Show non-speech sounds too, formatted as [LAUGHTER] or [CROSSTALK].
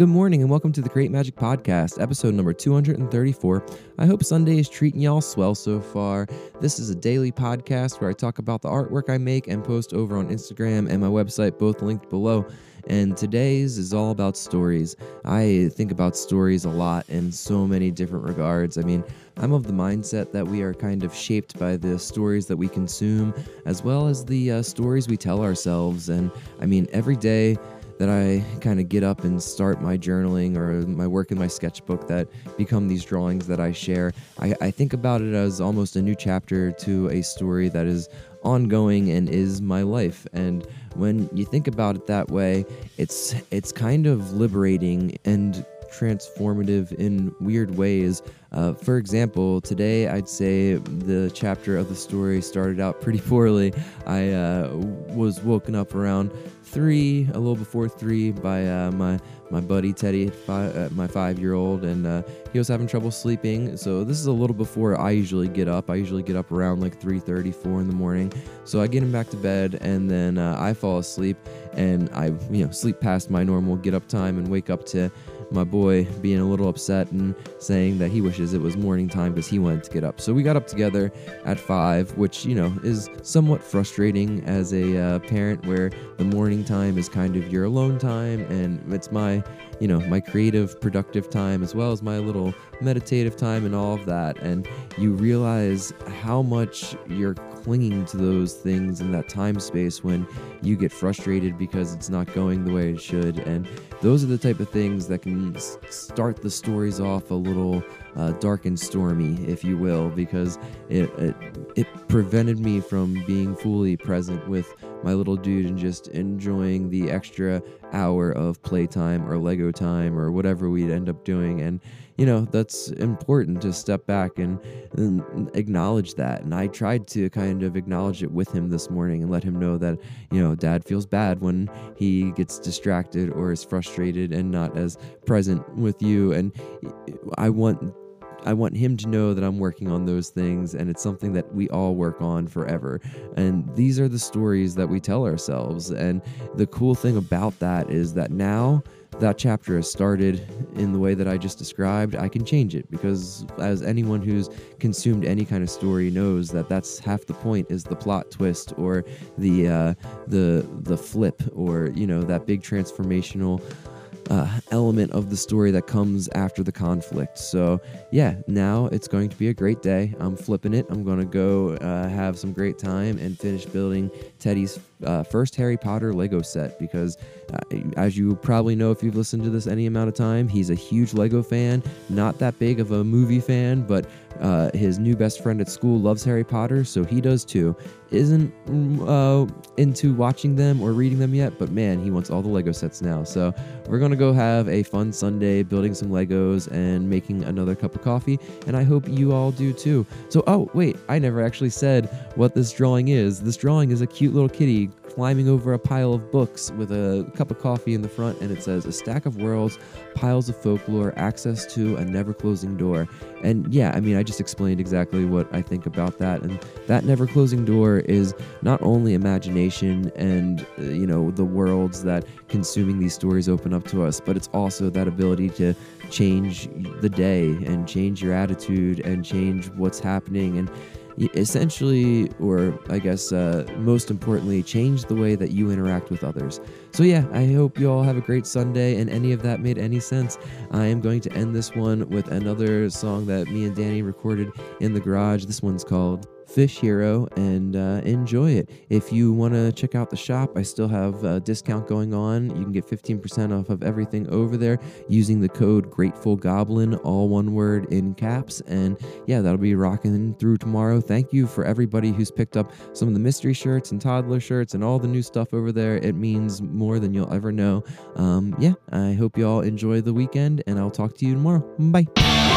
Good morning and welcome to the Create Magic Podcast, episode number 234. I hope Sunday is treating y'all swell so far. This is a daily podcast where I talk about the artwork I make and post over on Instagram and my website, both linked below. And today's is all about stories. I think about stories a lot in so many different regards. I mean, I'm of the mindset that we are kind of shaped by the stories that we consume, as well as the uh, stories we tell ourselves. And I mean, every day, that I kind of get up and start my journaling or my work in my sketchbook that become these drawings that I share. I, I think about it as almost a new chapter to a story that is ongoing and is my life. And when you think about it that way, it's it's kind of liberating and transformative in weird ways. Uh, for example, today I'd say the chapter of the story started out pretty [LAUGHS] poorly. I uh, was woken up around three, a little before three, by uh, my my buddy Teddy, five, uh, my five-year-old, and uh, he was having trouble sleeping. So this is a little before I usually get up. I usually get up around like 3:30, 4 in the morning. So I get him back to bed, and then uh, I fall asleep, and I you know sleep past my normal get up time and wake up to my boy being a little upset and saying that he wishes it was morning time because he wanted to get up. So we got up together at five, which, you know, is somewhat frustrating as a uh, parent where the morning time is kind of your alone time and it's my, you know, my creative, productive time as well as my little meditative time and all of that. And you realize how much you're clinging to those things in that time space when you get frustrated because it's not going the way it should. And those are the type of things that can start the stories off a little uh, dark and stormy, if you will, because it, it it prevented me from being fully present with my little dude and just enjoying the extra hour of playtime or Lego time or whatever we'd end up doing. And you know that's important to step back and, and, acknowledge that and i tried to kind of acknowledge it with him this morning and let him know that you know dad feels bad when he gets distracted or is frustrated and not as present with you and i want I want him to know that I'm working on those things and it's something that we all work on forever. And these are the stories that we tell ourselves. And the cool thing about that is that now that chapter has started in the way that I just described, I can change it because as anyone who's consumed any kind of story knows that that's half the point is the plot twist or the uh, the the flip or you know that big transformational uh, element of the story that comes after the conflict. So, yeah, now it's going to be a great day. I'm flipping it. I'm going to go uh, have some great time and finish building Teddy's uh, first Harry Potter Lego set because, uh, as you probably know if you've listened to this any amount of time, he's a huge Lego fan. Not that big of a movie fan, but uh, his new best friend at school loves Harry Potter, so he does too. Isn't mm, uh, into watching them or reading them yet, but man, he wants all the Lego sets now. So we're gonna go have a fun Sunday building some Legos and making another cup of coffee, and I hope you all do too. So, oh, wait, I never actually said what this drawing is. This drawing is a cute little kitty climbing over a pile of books with a cup of coffee in the front, and it says, A stack of worlds, piles of folklore, access to a never closing door. And yeah, I mean, I just explained exactly what I think about that. And that never closing door is not only imagination and, uh, you know, the worlds that consuming these stories open up to us, but it's also that ability to change the day and change your attitude and change what's happening. And essentially, or I guess uh, most importantly, change the way that you interact with others. So, yeah, I hope you all have a great Sunday and any of that made any sense. I am going to end this one with another song that me and Danny recorded in the garage. This one's called Fish Hero and uh, enjoy it. If you want to check out the shop, I still have a discount going on. You can get 15% off of everything over there using the code Grateful Goblin, all one word in caps. And yeah, that'll be rocking through tomorrow. Thank you for everybody who's picked up some of the mystery shirts and toddler shirts and all the new stuff over there. It means more than you'll ever know. Um, yeah, I hope you all enjoy the weekend, and I'll talk to you tomorrow. Bye.